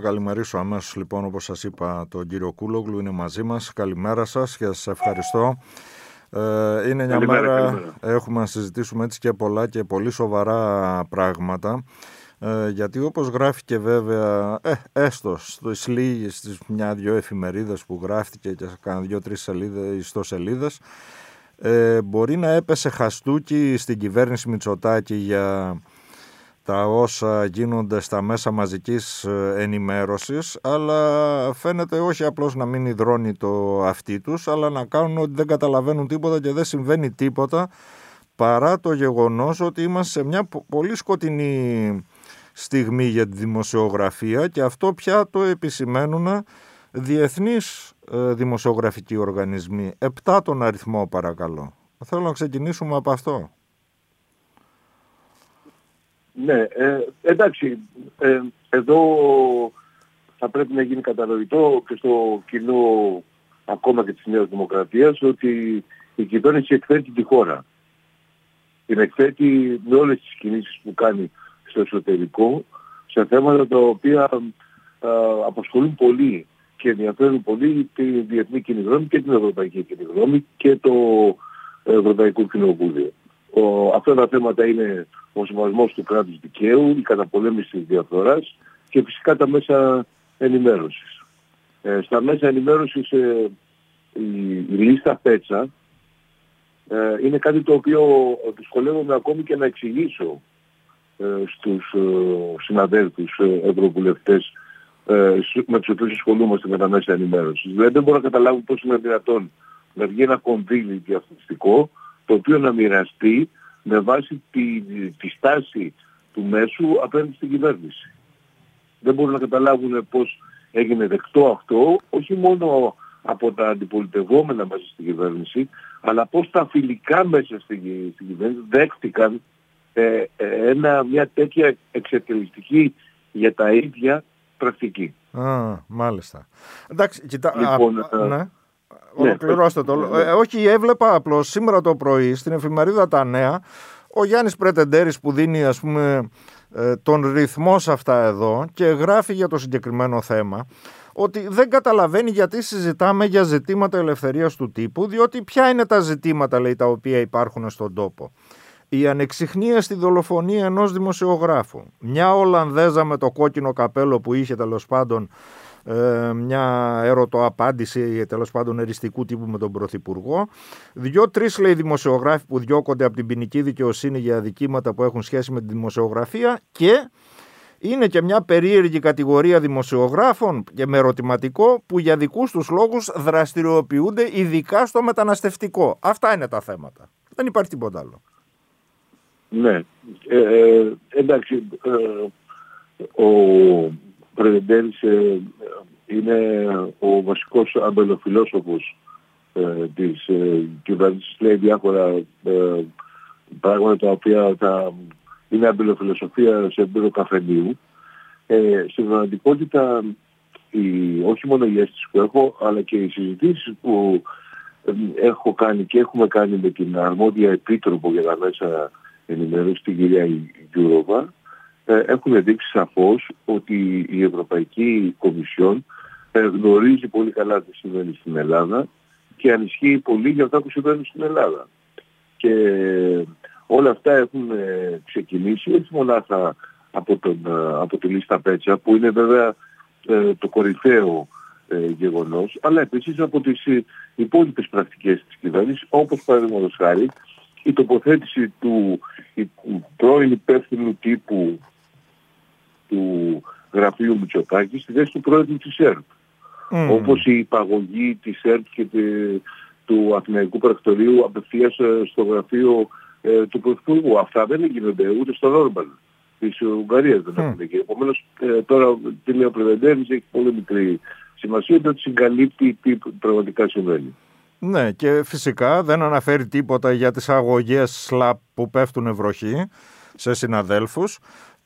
Θα καλημερίσω αμέσως λοιπόν όπως σας είπα τον κύριο Κούλογλου είναι μαζί μας. Καλημέρα σας και σας ευχαριστώ. Ε, είναι μια μέρα, έχουμε να συζητήσουμε έτσι και πολλά και πολύ σοβαρά πράγματα. Ε, γιατί όπως γράφηκε βέβαια, ε, έστω στις λίγες, στις μια-δυο εφημερίδες που γράφτηκε και κάνα δυο-τρεις σελίδες, ιστοσελίδες, ε, μπορεί να έπεσε χαστούκι στην κυβέρνηση Μητσοτάκη για τα όσα γίνονται στα μέσα μαζικής ε, ενημέρωσης αλλά φαίνεται όχι απλώς να μην υδρώνει το αυτί τους αλλά να κάνουν ότι δεν καταλαβαίνουν τίποτα και δεν συμβαίνει τίποτα παρά το γεγονός ότι είμαστε σε μια πολύ σκοτεινή στιγμή για τη δημοσιογραφία και αυτό πια το επισημαίνουν διεθνείς ε, δημοσιογραφικοί οργανισμοί. Επτά τον αριθμό παρακαλώ. Θέλω να ξεκινήσουμε από αυτό. Ναι, ε, εντάξει, ε, εδώ θα πρέπει να γίνει κατανοητό και στο κοινό ακόμα και της Νέας Δημοκρατίας ότι η κυβέρνηση εκθέτει τη χώρα. Την εκθέτει με όλες τις κινήσεις που κάνει στο εσωτερικό σε θέματα τα οποία ε, απασχολούν πολύ και ενδιαφέρουν πολύ τη διεθνή κοινή γνώμη και την ευρωπαϊκή κοινή γνώμη και το Ευρωπαϊκό Κοινοβούλιο. Ο, αυτά τα θέματα είναι ο σεβασμός του κράτους δικαίου, η καταπολέμηση της διαφθοράς και φυσικά τα μέσα ενημέρωσης. Ε, στα μέσα ενημέρωσης ε, η, η λίστα πέτσα ε, είναι κάτι το οποίο δυσκολεύομαι ακόμη και να εξηγήσω ε, στους ε, συναδέλφους ε, ευρωβουλευτές ε, με τους οποίους ασχολούμαστε με τα μέσα ενημέρωσης. Δηλαδή δεν μπορώ να καταλάβω πώς είναι δυνατόν να βγει ένα κονδύλι διαφημιστικό το οποίο να μοιραστεί με βάση τη, τη στάση του μέσου απέναντι στην κυβέρνηση. Δεν μπορούν να καταλάβουν πώς έγινε δεκτό αυτό, όχι μόνο από τα αντιπολιτευόμενα μέσα στην κυβέρνηση, αλλά πώς τα φιλικά μέσα στην, στην κυβέρνηση δέχτηκαν ε, ε, ένα, μια τέτοια εξετελιστική για τα ίδια πρακτική. Α, μάλιστα. Εντάξει, κοιτά, λοιπόν, α, ναι. Ναι. Ολοκληρώστε το. Ε, όχι, έβλεπα απλώς σήμερα το πρωί στην εφημερίδα Τα Νέα ο Γιάννης Πρετεντέρης που δίνει ας πούμε ε, τον ρυθμό σε αυτά εδώ και γράφει για το συγκεκριμένο θέμα ότι δεν καταλαβαίνει γιατί συζητάμε για ζητήματα ελευθερίας του τύπου διότι ποια είναι τα ζητήματα λέει τα οποία υπάρχουν στον τόπο. Η ανεξιχνία στη δολοφονία ενός δημοσιογράφου. Μια Ολλανδέζα με το κόκκινο καπέλο που είχε τέλος πάντων ε, μια ερωτοαπάντηση τέλος πάντων εριστικού τύπου με τον Πρωθυπουργό. Δυο-τρεις λέει δημοσιογράφοι που διώκονται από την ποινική δικαιοσύνη για αδικήματα που έχουν σχέση με τη δημοσιογραφία και είναι και μια περίεργη κατηγορία δημοσιογράφων και με ερωτηματικό που για δικούς τους λόγους δραστηριοποιούνται ειδικά στο μεταναστευτικό. Αυτά είναι τα θέματα. Δεν υπάρχει τίποτα άλλο. Ναι. Ε, ε εντάξει, ε, ο Πρεδεντέρης ε, είναι ο βασικός αμπελοφιλόσοφος ε, της ε, κυβέρνησης. Λέει διάφορα ε, πράγματα τα οποία τα, είναι αμπελοφιλοσοφία σε επίπεδο καφενείου. Ε, στην πραγματικότητα η, όχι μόνο η αίσθηση που έχω αλλά και οι συζητήσεις που έχω κάνει και έχουμε κάνει με την αρμόδια επίτροπο για τα μέσα ενημέρωσης την κυρία Γιούροβα ε, έχουν δείξει σαφώς ότι η Ευρωπαϊκή Κομισιόν ε, γνωρίζει πολύ καλά τι συμβαίνει στην Ελλάδα και ανησυχεί πολύ για αυτά που συμβαίνουν στην Ελλάδα. Και όλα αυτά έχουν ε, ξεκινήσει όχι μονάχα από, τον, από τη λίστα Πέτσα που είναι βέβαια το κορυφαίο γεγονός αλλά επίσης από τις υπόλοιπες πρακτικές της κυβέρνησης όπως παραδείγματος χάρη η τοποθέτηση του πρώην υπεύθυνου τύπου του γραφείου Μητσοτάκης στη θέση του πρόεδρου της ΕΡΤ. Mm. Όπως η υπαγωγή της ΕΡΤ και του Αθηναϊκού Πρακτορείου απευθείας ε, στο γραφείο ε, του Πρωθυπουργού. Αυτά δεν γίνονται ούτε στο Όρμπαν της Ουγγαρίας δεν mm. Και επομένως ε, τώρα τι λέει ο Πρεβεντέρης έχει πολύ μικρή σημασία ότι συγκαλύπτει τι πραγματικά συμβαίνει. Ναι και φυσικά δεν αναφέρει τίποτα για τις αγωγές ΣΛΑΠ που πέφτουν βροχή σε συναδέλφους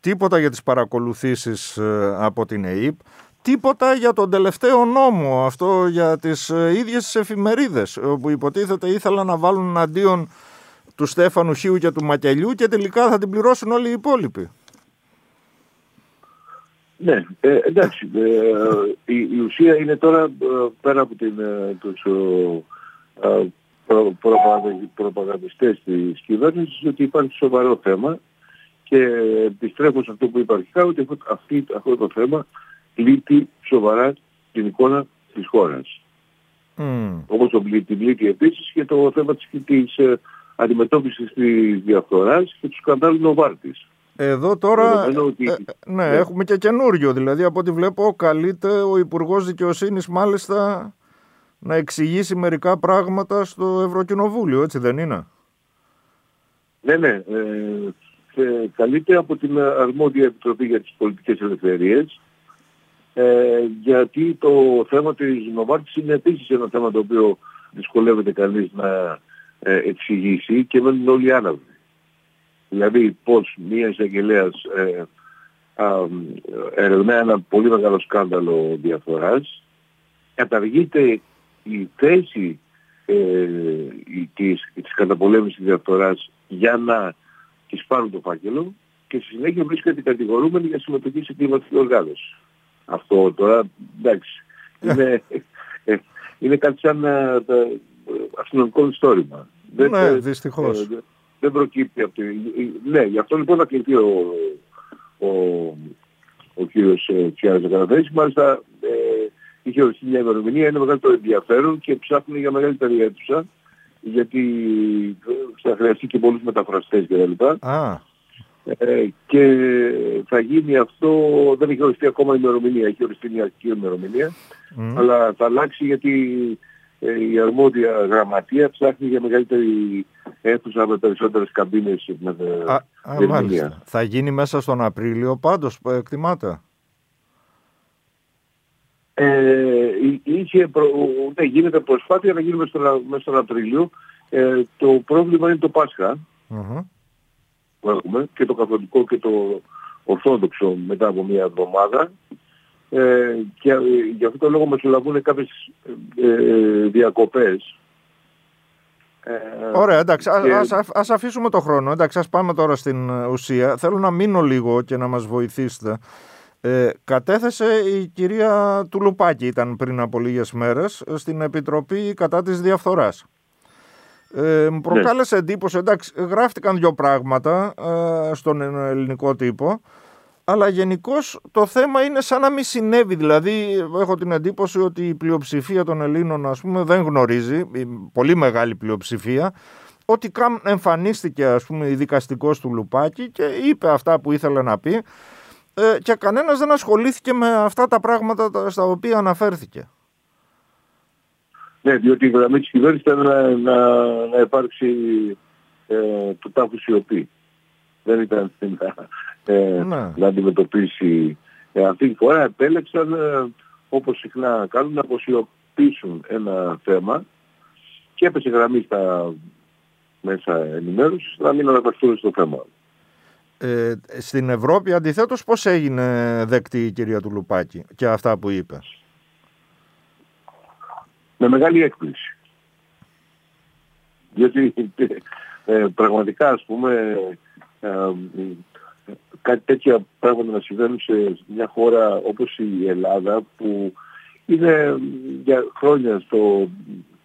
τίποτα για τις παρακολουθήσεις ε, από την ΕΕΠ, τίποτα για τον τελευταίο νόμο, αυτό για τις ε, ίδιες τις εφημερίδες, όπου υποτίθεται ήθελαν να βάλουν αντίον του Στέφανου Χίου και του Μακελιού και τελικά θα την πληρώσουν όλοι οι υπόλοιποι. Ναι, ε, εντάξει. Ε, η, ουσία είναι τώρα πέρα από την, τους προ, προπαγανδιστές της κυβέρνησης ότι υπάρχει σοβαρό θέμα και επιστρέφω σε αυτό που είπα αρχικά ότι αυτή, αυτό το θέμα πλήττει σοβαρά την εικόνα της χώρας. Mm. Όπως το πλήττει, πλήττει επίσης και το θέμα της, της ε, αντιμετώπισης της διαφθοράς και του σκανδάλου Νοβάρτης. Εδώ τώρα ε, ναι, ναι, έχουμε και καινούριο. Δηλαδή από ό,τι βλέπω καλείται ο Υπουργός Δικαιοσύνης μάλιστα να εξηγήσει μερικά πράγματα στο Ευρωκοινοβούλιο, έτσι δεν είναι; Ναι, ναι. Ε, καλείται από την Αρμόδια Επιτροπή για τις Πολιτικές Ελευθερίες ε, γιατί το θέμα της Νοβάρτης είναι επίσης ένα θέμα το οποίο δυσκολεύεται κανείς να ε, εξηγήσει και μένουν όλοι άναυδοι. Δηλαδή πώς μία εισαγγελέας ε, ερευνά ένα πολύ μεγάλο σκάνδαλο διαφοράς, καταργείται η θέση ε, της, της καταπολέμησης διαφθοράς για να της πάρουν το φάκελο και στη συνέχεια βρίσκεται κατηγορούμενη για συμμετοχή σε κλιματική οργάνωση. Αυτό τώρα, εντάξει, είναι, ε, είναι κάτι σαν ε, αστυνομικό ιστόρημα. Ναι, δυστυχώς. δεν προκύπτει από την... Ναι, γι' αυτό λοιπόν να κληθεί ο, ο, ο κύριος Τσιάρας Καραδέης. Μάλιστα είχε οριστεί μια ημερομηνία, είναι μεγάλο το ενδιαφέρον και ψάχνουν για μεγαλύτερη αίθουσα γιατί θα χρειαστεί και πολλούς μεταφραστές κλπ. Ah. Ε, και θα γίνει αυτό, δεν έχει οριστεί ακόμα η ημερομηνία, έχει οριστεί μια αρχική ημερομηνία, mm. αλλά θα αλλάξει γιατί ε, η αρμόδια γραμματεία ψάχνει για μεγαλύτερη αίθουσα με περισσότερες καμπίνες με α, α, Θα γίνει μέσα στον Απρίλιο πάντως, εκτιμάται. Ε, είχε προ... ναι, γίνεται προσπάθεια να γίνει μέσα στον, μέσα στον Απρίλιο. Ε, το πρόβλημα είναι το Πάσχα mm-hmm. που έχουμε και το καθολικό και το ορθόδοξο μετά από μια εβδομάδα. Ε, και ε, γι' αυτό το λόγο μεσολαβούν κάποιες ε, διακοπές. Ε, Ωραία, εντάξει, και... ας, ας, αφήσουμε το χρόνο. Εντάξει, ας πάμε τώρα στην ουσία. Θέλω να μείνω λίγο και να μας βοηθήσετε. Ε, κατέθεσε η κυρία Τουλουπάκη, ήταν πριν από λίγες μέρες, στην Επιτροπή κατά της διαφθοράς. Ε, μου προκάλεσε ναι. εντύπωση, εντάξει, γράφτηκαν δύο πράγματα ε, στον ελληνικό τύπο, αλλά γενικώς το θέμα είναι σαν να μην συνέβη. Δηλαδή, έχω την εντύπωση ότι η πλειοψηφία των Ελλήνων, ας πούμε, δεν γνωρίζει, η πολύ μεγάλη πλειοψηφία, ότι εμφανίστηκε, ας πούμε, η δικαστικός του Λουπάκη και είπε αυτά που ήθελε να πει ε, και κανένας δεν ασχολήθηκε με αυτά τα πράγματα στα οποία αναφέρθηκε. Ναι, διότι η γραμμή της κυβέρνησης ήταν να, να, να υπάρξει ε, του τάφου σιωπή. Δεν ήταν να, ε, ναι. να αντιμετωπίσει. Ε, αυτή τη φορά επέλεξαν, ε, όπως συχνά κάνουν, να αποσιωπήσουν ένα θέμα και έπεσε γραμμή στα μέσα ενημέρωσης να μην αναφερθούν στο θέμα. Ε, στην Ευρώπη αντιθέτως πώς έγινε δεκτή η κυρία Τουλουπάκη και αυτά που είπε; Με μεγάλη έκπληση. Γιατί ε, πραγματικά ας πούμε ε, κάτι τέτοια πράγματα να συμβαίνουν σε μια χώρα όπως η Ελλάδα που είναι για χρόνια στο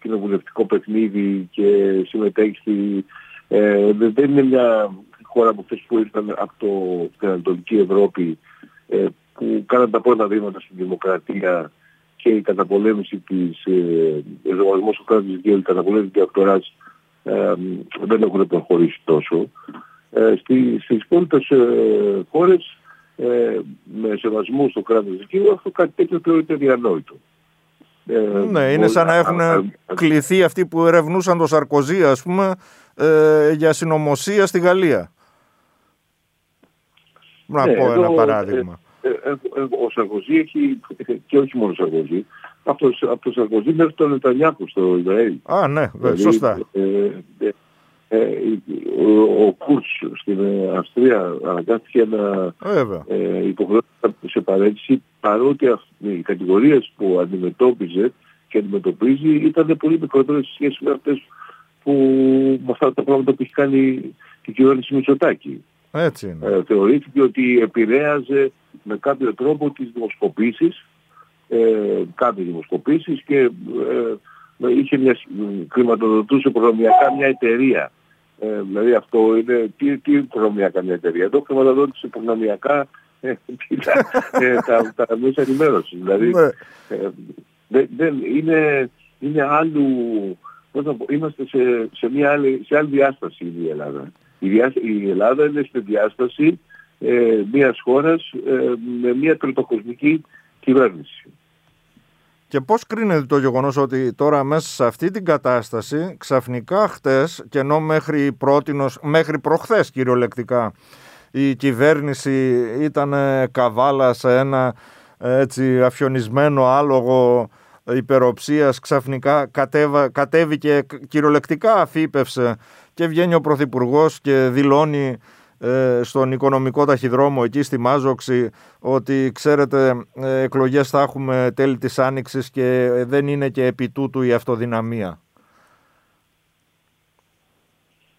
κοινοβουλευτικό παιχνίδι και συμμετέχει στη... Ε, δεν είναι μια χώρα από αυτές που ήρθαν από το, την Ανατολική Ευρώπη ε, που κάναν τα πρώτα βήματα στην δημοκρατία και η καταπολέμηση της ε, του κράτους δικαίου, η καταπολέμηση της διαφθοράς ε, δεν έχουν προχωρήσει τόσο. Ε, στις, στις υπόλοιπες ε, χώρες ε, με σεβασμό στο κράτος δικαίου αυτό κάτι τέτοιο θεωρείται διανόητο. Ε, ναι, είναι σαν να έχουν κληθεί αυτοί που ερευνούσαν το Σαρκοζή, ας πούμε, ε, για συνωμοσία στη Γαλλία. Να ναι, πω ένα παράδειγμα. Ε, ε, ε, ο Σαρκοζή έχει, και όχι μόνο ο Σαρκοζή, από το, από το Σαρκοζή μέχρι τον Νετανιάκου στο Ισραήλ. Α, ναι, δηλαδή, σωστά. Ε, ο, ο Κούρτς στην Αυστρία αναγκάστηκε να ε, υποχρεώσει σε παρέτηση παρότι οι κατηγορίες που αντιμετώπιζε και αντιμετωπίζει ήταν πολύ μικρότερες σε σχέση με αυτές που με αυτά τα πράγματα που έχει κάνει η κυβέρνηση Μητσοτάκη. Έτσι είναι. Ε, θεωρήθηκε ότι επηρέαζε με κάποιο τρόπο τις δημοσκοπήσεις, ε, κάποιες δημοσκοπήσεις και ε, είχε μια, χρηματοδοτούσε προνομιακά μια εταιρεία. Ε, δηλαδή αυτό είναι, τι, τι προνομιακά μια εταιρεία; Εδώ χρηματοδότησε προνομιακά ε, ε, τα, τα μέσα ενημέρωσης. Δηλαδή ναι. ε, δεν, είναι, είναι άλλου, πώς να πω, είμαστε σε, σε, μια άλλη, σε άλλη διάσταση η Ελλάδα. Η, η Ελλάδα είναι στη διάσταση ε, μιας χώρας ε, με μια τριτοκοσμική κυβέρνηση. Και πώς κρίνεται το γεγονός ότι τώρα μέσα σε αυτή την κατάσταση ξαφνικά χτες και ενώ μέχρι, πρότινος, μέχρι προχθές κυριολεκτικά η κυβέρνηση ήταν καβάλα σε ένα έτσι αφιονισμένο άλογο υπεροψίας ξαφνικά κατέβα, κατέβηκε κυριολεκτικά αφήπευσε και βγαίνει ο Πρωθυπουργός και δηλώνει ε, στον οικονομικό ταχυδρόμο εκεί στη Μάζοξη ότι ξέρετε ε, εκλογές θα έχουμε τέλη της Άνοιξης και δεν είναι και επί τούτου η αυτοδυναμία.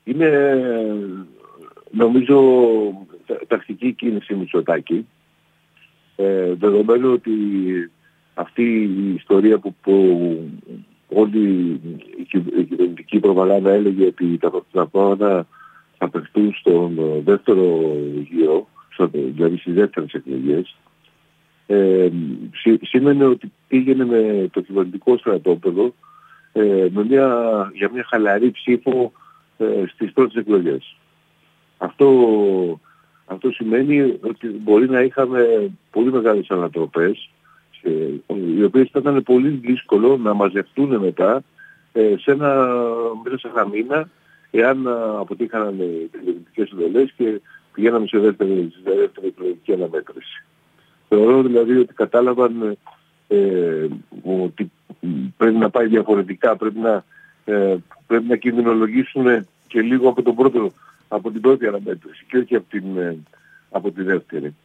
Είναι νομίζω τακτική κίνηση Μητσοτάκη ε, δεδομένου ότι αυτή η ιστορία που, που όλη η κυβερνητική προπαγάνδα έλεγε ότι τα πρωτοβουλία θα παιχτούν στον δεύτερο γύρο, δηλαδή στις δεύτερες εκλογές, ε, σήμαινε ότι πήγαινε με το κυβερνητικό στρατόπεδο ε, με μια, για μια χαλαρή ψήφο ε, στις πρώτες εκλογές. Αυτό, αυτό σημαίνει ότι μπορεί να είχαμε πολύ μεγάλες ανατροπές ε, οι οποίες θα ήταν πολύ δύσκολο να μαζευτούν μετά ε, σε ένα, μέσα σε ένα μήνα εάν αποτύχαναν οι κυβερνητικές εντολές και πηγαίναμε σε δεύτερη, σε δεύτερη εκλογική αναμέτρηση. Θεωρώ δηλαδή ότι κατάλαβαν ε, ότι πρέπει να πάει διαφορετικά, πρέπει να, ε, πρέπει να κινδυνολογήσουν και λίγο από, τον πρώτο, από την πρώτη αναμέτρηση και όχι από, την, από τη δεύτερη.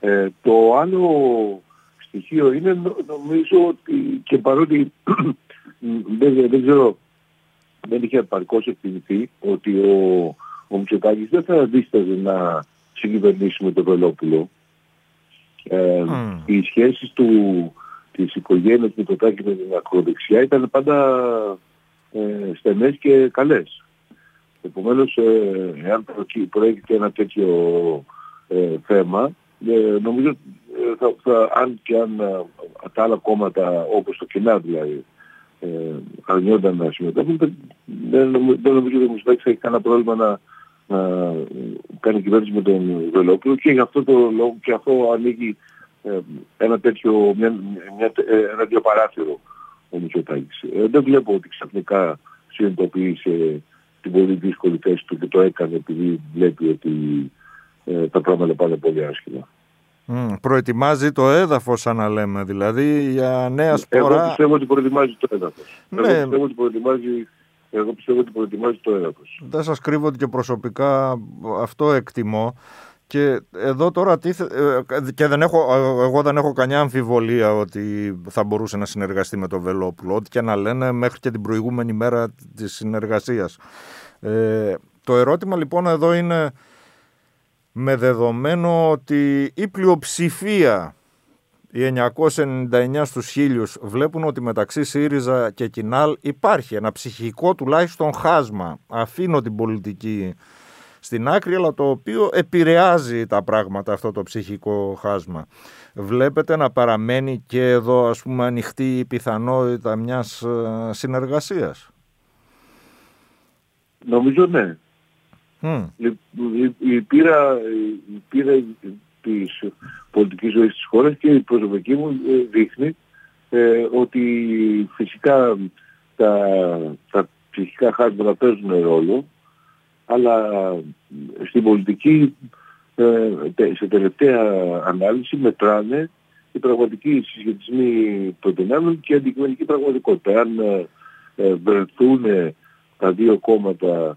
Ε, το άλλο στοιχείο είναι νομίζω ότι και παρότι δεν, δεν ξέρω δεν είχε επαρκώς εκτιμηθεί ότι ο, ο Μητσοτάκης δεν θα δίσταζε να συγκυβερνήσει με τον Βελόπουλο. Ε, mm. Οι σχέσεις του, της οικογένειας Μητσοτάκη με την ακροδεξιά ήταν πάντα ε, στενές και καλές. Επομένως, ε, εάν προέκειται ένα τέτοιο ε, θέμα, ε, νομίζω ε, θα, θα, αν και αν ε, τα άλλα κόμματα όπως το κοινά δηλαδή ε, αρνιόνταν να συμμετέχουν δεν, δεν νομίζω ότι ο Μητσοτάκης έχει κανένα πρόβλημα να, να κάνει κυβέρνηση με τον Βελόπουλο και γι' αυτό το λόγο και αυτό ανοίγει ε, ένα τέτοιο, μια, μια, ένα τέτοιο παράθυρο ο Μητσοτάκης. Ε, δεν βλέπω ότι ξαφνικά συνειδητοποίησε την πολύ δύσκολη θέση του και το έκανε επειδή βλέπει ότι ε, τα πράγματα πάνε πολύ άσχημα. Mm, προετοιμάζει το έδαφος σαν να λέμε, δηλαδή για νέα σπορά. Εγώ πιστεύω ότι προετοιμάζει το έδαφος. Ναι. Εγώ πιστεύω ότι προετοιμάζει εγώ πιστεύω ότι προετοιμάζει το έδαφος. Δεν σας κρύβω ότι και προσωπικά αυτό εκτιμώ. Και εδώ τώρα τι, ε, και δεν έχω, εγώ δεν έχω κανιά αμφιβολία ότι θα μπορούσε να συνεργαστεί με τον Βελόπουλο. Ό,τι και να λένε μέχρι και την προηγούμενη μέρα της συνεργασίας. Ε, το ερώτημα λοιπόν εδώ είναι με δεδομένο ότι η πλειοψηφία, οι 999 στους χίλιους, βλέπουν ότι μεταξύ ΣΥΡΙΖΑ και ΚΙΝΑΛ υπάρχει ένα ψυχικό τουλάχιστον χάσμα. Αφήνω την πολιτική στην άκρη, αλλά το οποίο επηρεάζει τα πράγματα αυτό το ψυχικό χάσμα. Βλέπετε να παραμένει και εδώ ας πούμε ανοιχτή η πιθανότητα μιας ε, συνεργασίας. Νομίζω ναι. Mm. Η, πείρα, η πείρα της πολιτικής ζωής της χώρας και η προσωπική μου ε, δείχνει ε, ότι φυσικά τα, τα ψυχικά χάσματα παίζουν ρόλο αλλά στην πολιτική ε, σε τελευταία ανάλυση μετράνε οι πραγματικοί συσχετισμοί των δυνάμεων και η αντικειμενική πραγματικότητα. Αν ε, βρεθούν τα δύο κόμματα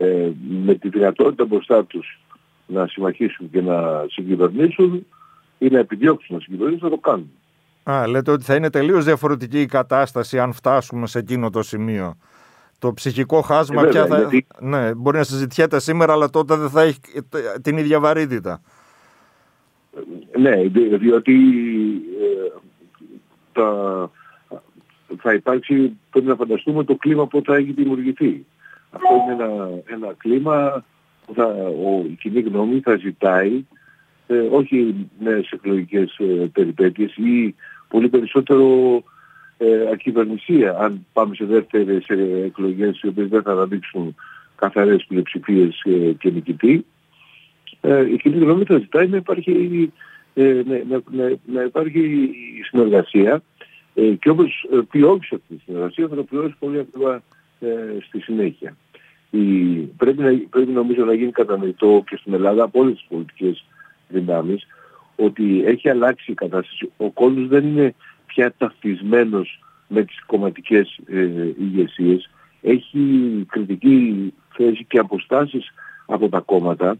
ε, με τη δυνατότητα μπροστά τους να συμμαχίσουν και να συγκυβερνήσουν ή να επιδιώξουν να συγκυβερνήσουν θα το κάνουν. Α, λέτε ότι θα είναι τελείως διαφορετική η κατάσταση αν φτάσουμε σε εκείνο το σημείο. το ψυχικό χάσμα ε, θα... ναι, μπορεί να συζητιέται σήμερα αλλά τότε δεν θα έχει την ίδια βαρύτητα. Ναι, διότι ε, τα, θα υπάρξει, πρέπει να φανταστούμε το κλίμα που θα έχει δημιουργηθεί. Αυτό είναι ένα, ένα κλίμα που θα, ο, η κοινή γνώμη θα ζητάει ε, όχι νέες εκλογικές ε, περιπέτειες ή πολύ περισσότερο ε, ακυβερνησία αν πάμε σε δεύτερες ε, εκλογές οι οποίες δεν θα αναδείξουν καθαρές πλειοψηφίες ε, και νικητή. Ε, η κοινή γνώμη θα ζητάει να υπάρχει, ε, να, να, να υπάρχει συνεργασία ε, και όπως ε, πληρώσει αυτή τη συνεργασία θα το πληρώσει πολύ ακριβά ε, στη συνέχεια. Η, πρέπει, να, πρέπει νομίζω να γίνει κατανοητό και στην Ελλάδα από όλες τις πολιτικές δυνάμεις ότι έχει αλλάξει η κατάσταση. Ο κόσμος δεν είναι πια ταυτισμένος με τις κομματικές ε, ηγεσίες. Έχει κριτική θέση και αποστάσεις από τα κόμματα.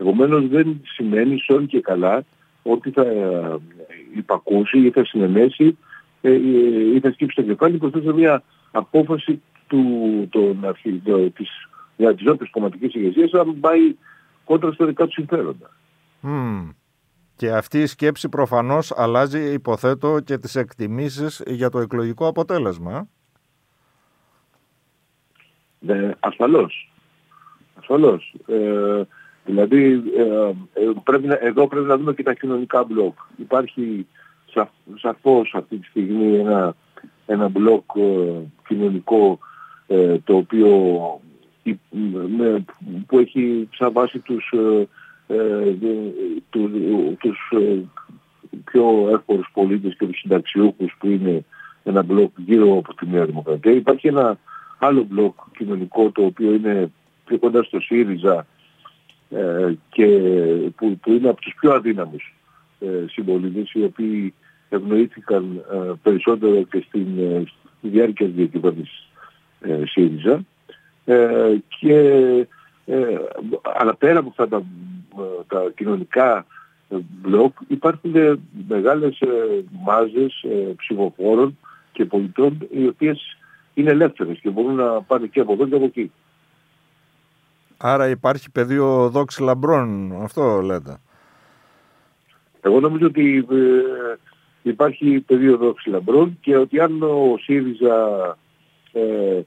Επομένως δεν σημαίνει σώνει και καλά ότι θα ε, υπακούσει ή θα συνενέσει ε, ε, ή θα σκύψει το κεφάλι προς μια απόφαση του, των αρχι, της, για τις όποιες κομματικές ηγεσίες αν πάει κόντρα στα δικά τους συμφέροντα. Και αυτή η σκέψη προφανώς αλλάζει, υποθέτω, και τις εκτιμήσεις για το εκλογικό αποτέλεσμα. Ναι, ασφαλώς. Ασφαλώς. Ε, δηλαδή, ε, ε, πρέπει να, εδώ πρέπει να δούμε και τα κοινωνικά μπλοκ. Υπάρχει σα, σαφώς αυτή τη στιγμή ένα, ένα μπλοκ κοινωνικό το οποίο που έχει σαν βάση τους ε, τους, τους ε, πιο εύπορους πολίτες και τους συνταξιούχους που είναι ένα μπλοκ γύρω από τη Νέα Δημοκρατία. Υπάρχει ένα άλλο μπλοκ κοινωνικό το οποίο είναι πιο κοντά στο ΣΥΡΙΖΑ ε, και που, που είναι από τους πιο αδύναμους ε, συμπολίτες οι οποίοι ευνοήθηκαν ε, περισσότερο και στην, στη διάρκεια της διακυβέρνησης ΣΥΡΙΖΑ και αλλά πέρα από αυτά τα τα κοινωνικά ε, μπλοκ υπάρχουν ε, μεγάλες ε, μάζες ψηφοφόρων και πολιτών οι οποίες είναι ελεύθερες και μπορούν να πάνε και από εδώ και από εκεί. Άρα υπάρχει πεδίο δόξη λαμπρών, αυτό λέτε. Εγώ νομίζω ότι υπάρχει πεδίο δόξη λαμπρών και ότι αν ο ΣΥΡΙΖΑ ε,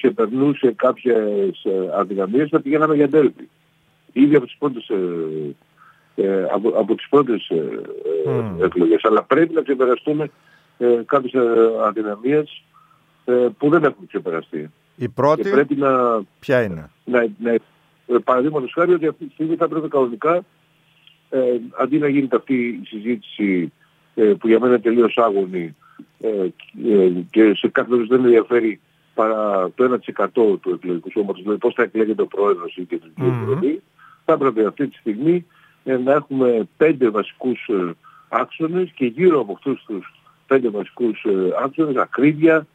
ξεπερνούσε κάποιες αδυναμίες θα πηγαίναμε για τέλπη ήδη από τις πρώτες, ε, ε, από, από τις πρώτες ε, mm. εκλογές. Αλλά πρέπει να ξεπεραστούμε ε, κάποιες ε, αδυναμίες ε, που δεν έχουν ξεπεραστεί. Η πρώτη και πρέπει να, ποια είναι; Να, να, παραδείγματος χάρη ότι αυτή τη στιγμή θα πρέπει κανονικά ε, αντί να γίνεται αυτή η συζήτηση ε, που για μένα είναι τελείως άγωνη ε, και σε κάθε δεν ενδιαφέρει παρά το 1% του εκλογικού σώματος, δηλαδή πώς θα εκλέγεται ο πρόεδρος ή και το mm-hmm θα έπρεπε αυτή τη στιγμή ε, να έχουμε πέντε βασικούς ε, άξονες και γύρω από αυτούς τους πέντε βασικούς ε, άξονες ακρίβεια,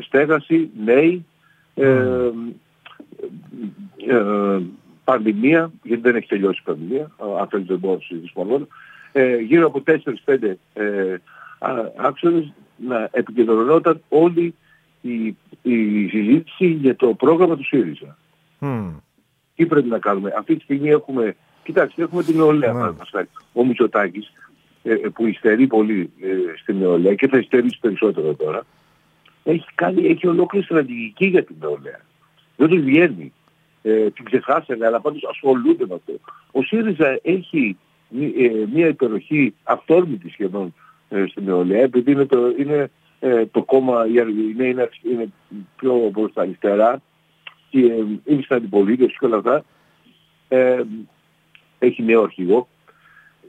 στέγαση, νέοι, πανδημία, γιατί δεν έχει τελειώσει η πανδημία, αν θέλετε δεν μπορώ να συζητήσουμε γύρω από 4-5 άξονες να επικεντρωνόταν όλη η, η συζήτηση για το πρόγραμμα του ΣΥΡΙΖΑ. Τι πρέπει να κάνουμε. Αυτή τη στιγμή έχουμε, κοιτάξτε, έχουμε την νεολαία ναι. Ο Μητσοτάκης ε, ε, που υστερεί πολύ ε, στην νεολαία και θα υστερήσει περισσότερο τώρα, έχει, κάνει, έχει ολόκληρη στρατηγική για την νεολαία. Δεν τους βγαίνει. Ε, την ξεχάσανε, αλλά πάντως ασχολούνται με αυτό. Ο ΣΥΡΙΖΑ έχει ε, μια υπεροχή αυτόρμητη σχεδόν ε, στην νεολαία, επειδή είναι το, είναι, ε, το κόμμα, είναι, είναι, είναι πιο προς τα αριστερά, και είναι στην αντιπολίτευση και όλα αυτά. Ε, έχει νέο αρχηγό.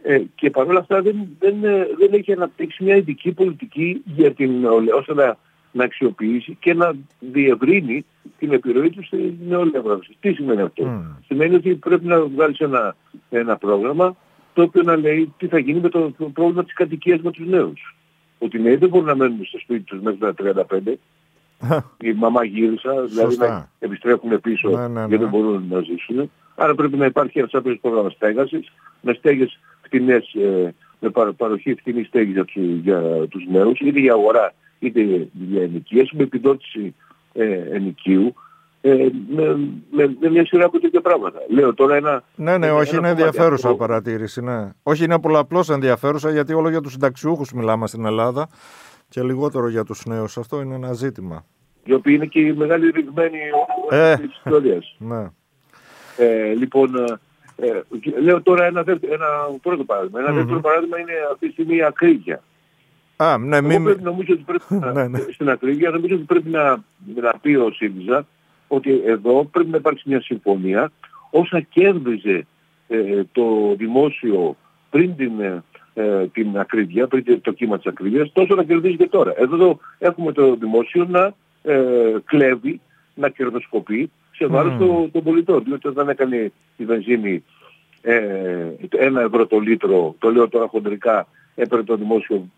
Ε, και παρόλα αυτά δεν, δεν, ε, δεν έχει αναπτύξει μια ειδική πολιτική για την ώστε να, να αξιοποιήσει και να διευρύνει την επιρροή του στην νεολαία Τι σημαίνει αυτό; Mm. Σημαίνει ότι πρέπει να βγάλεις ένα, ένα πρόγραμμα το οποίο να λέει τι θα γίνει με το, το πρόβλημα της κατοικίας με τους νέους. Ότι οι νέοι δεν μπορούν να μένουν στο σπίτι τους μέχρι τα 35 η μαμά γύρισα, δηλαδή να επιστρέφουν πίσω ναι, ναι, γιατί δεν ναι. μπορούν να ζήσουν. Άρα πρέπει να υπάρχει ένας σάπιος πρόγραμμας στέγασης, με στέγες φτηνές, ε, με παροχή φτηνή στέγης για τους, για τους νέους, είτε για αγορά είτε για ενοικίες, με επιδότηση ε, ενοικίου ε, με, με, με, μια σειρά από τέτοια πράγματα. Λέω τώρα ένα... Ναι, ναι, όχι, είναι ενδιαφέρουσα αυτό. παρατήρηση. Ναι. Όχι, είναι πολλαπλώς ενδιαφέρουσα γιατί όλο για τους συνταξιούχους μιλάμε στην Ελλάδα και λιγότερο για τους νέους. Αυτό είναι ένα ζήτημα. Οι οποίοι είναι και οι μεγάλοι ρηγμένοι ε, της ιστορίας. Ναι. Ε, λοιπόν, ε, ε λέω τώρα ένα, δεύτερο, ένα πρώτο παράδειγμα. Ένα mm-hmm. δεύτερο παράδειγμα είναι αυτή τη στιγμή η ακρίβεια. Α, ναι, μη... πρέπει, νομίζω ότι πρέπει ναι, ναι. στην ακρίβεια νομίζω ότι πρέπει να, να πει ο ΣΥΡΙΖΑ ότι εδώ πρέπει να υπάρξει μια συμφωνία όσα κέρδιζε ε, το δημόσιο πριν την, ε, την ακρίβεια, πριν το κύμα της ακρίβειας, τόσο να κερδίζει και τώρα. Εδώ έχουμε το δημόσιο να ε, κλέβει, να κερδοσκοπεί σε βάρος mm. των, πολιτών. Διότι όταν έκανε η βενζίνη ε, ένα ευρώ το λίτρο, το λέω τώρα χοντρικά, έπαιρνε το δημόσιο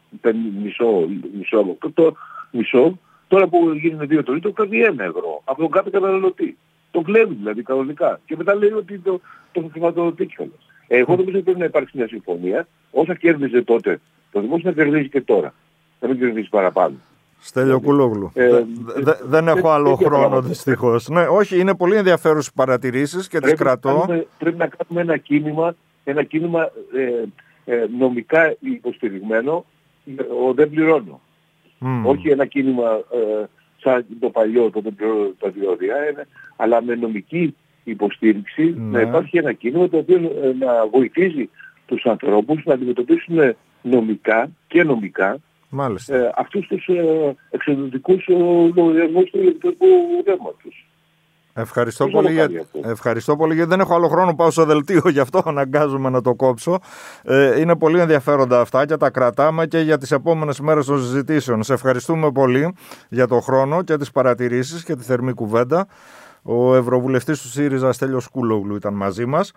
μισό, μισό, το μισό, τώρα που γίνεται δύο το λίτρο παίρνει ένα ευρώ από τον κάθε καταναλωτή. Το κλέβει δηλαδή κανονικά. Και μετά λέει ότι το, το χρηματοδοτεί κιόλας. Εγώ νομίζω ότι πρέπει να υπάρξει μια συμφωνία. Όσα κέρδιζε τότε, το δημόσιο να κερδίζει και τώρα. Να μην κερδίσει παραπάνω. Στέλιο Κουλόγλου. Ε, δεν έχω άλλο χρόνο δυστυχώς. Ναι, όχι, είναι πολύ ενδιαφέρουσες παρατηρήσεις και τις κρατώ. πρέπει να κάνουμε ένα κίνημα, ένα κίνημα ε, ε, νομικά υποστηριγμένο. Ο δεν πληρώνω. Όχι ένα κίνημα ε, σαν το παλιό, το δεν πληρώνω τα διόδια, αλλά με νομική υποστήριξη να ναι. υπάρχει ένα κίνημα το οποίο να βοηθήσει τους ανθρώπους να αντιμετωπίσουν νομικά και νομικά Μάλιστα. Ε, αυτούς τους ε, εξαιρετικούς ε, λογαριασμούς του ηλεκτρικού ρεύματος. Ευχαριστώ πολύ, για... Ευχαριστώ πολύ γιατί δεν έχω άλλο χρόνο πάω στο δελτίο γι' αυτό αναγκάζομαι να το κόψω. Ε, είναι πολύ ενδιαφέροντα αυτά και τα κρατάμε και για τις επόμενες μέρες των συζητήσεων. Σε ευχαριστούμε πολύ για το χρόνο και τις παρατηρήσεις και τη θερμή κουβέντα. Ο Ευρωβουλευτής του ΣΥΡΙΖΑ Στέλιος Κούλογλου ήταν μαζί μας.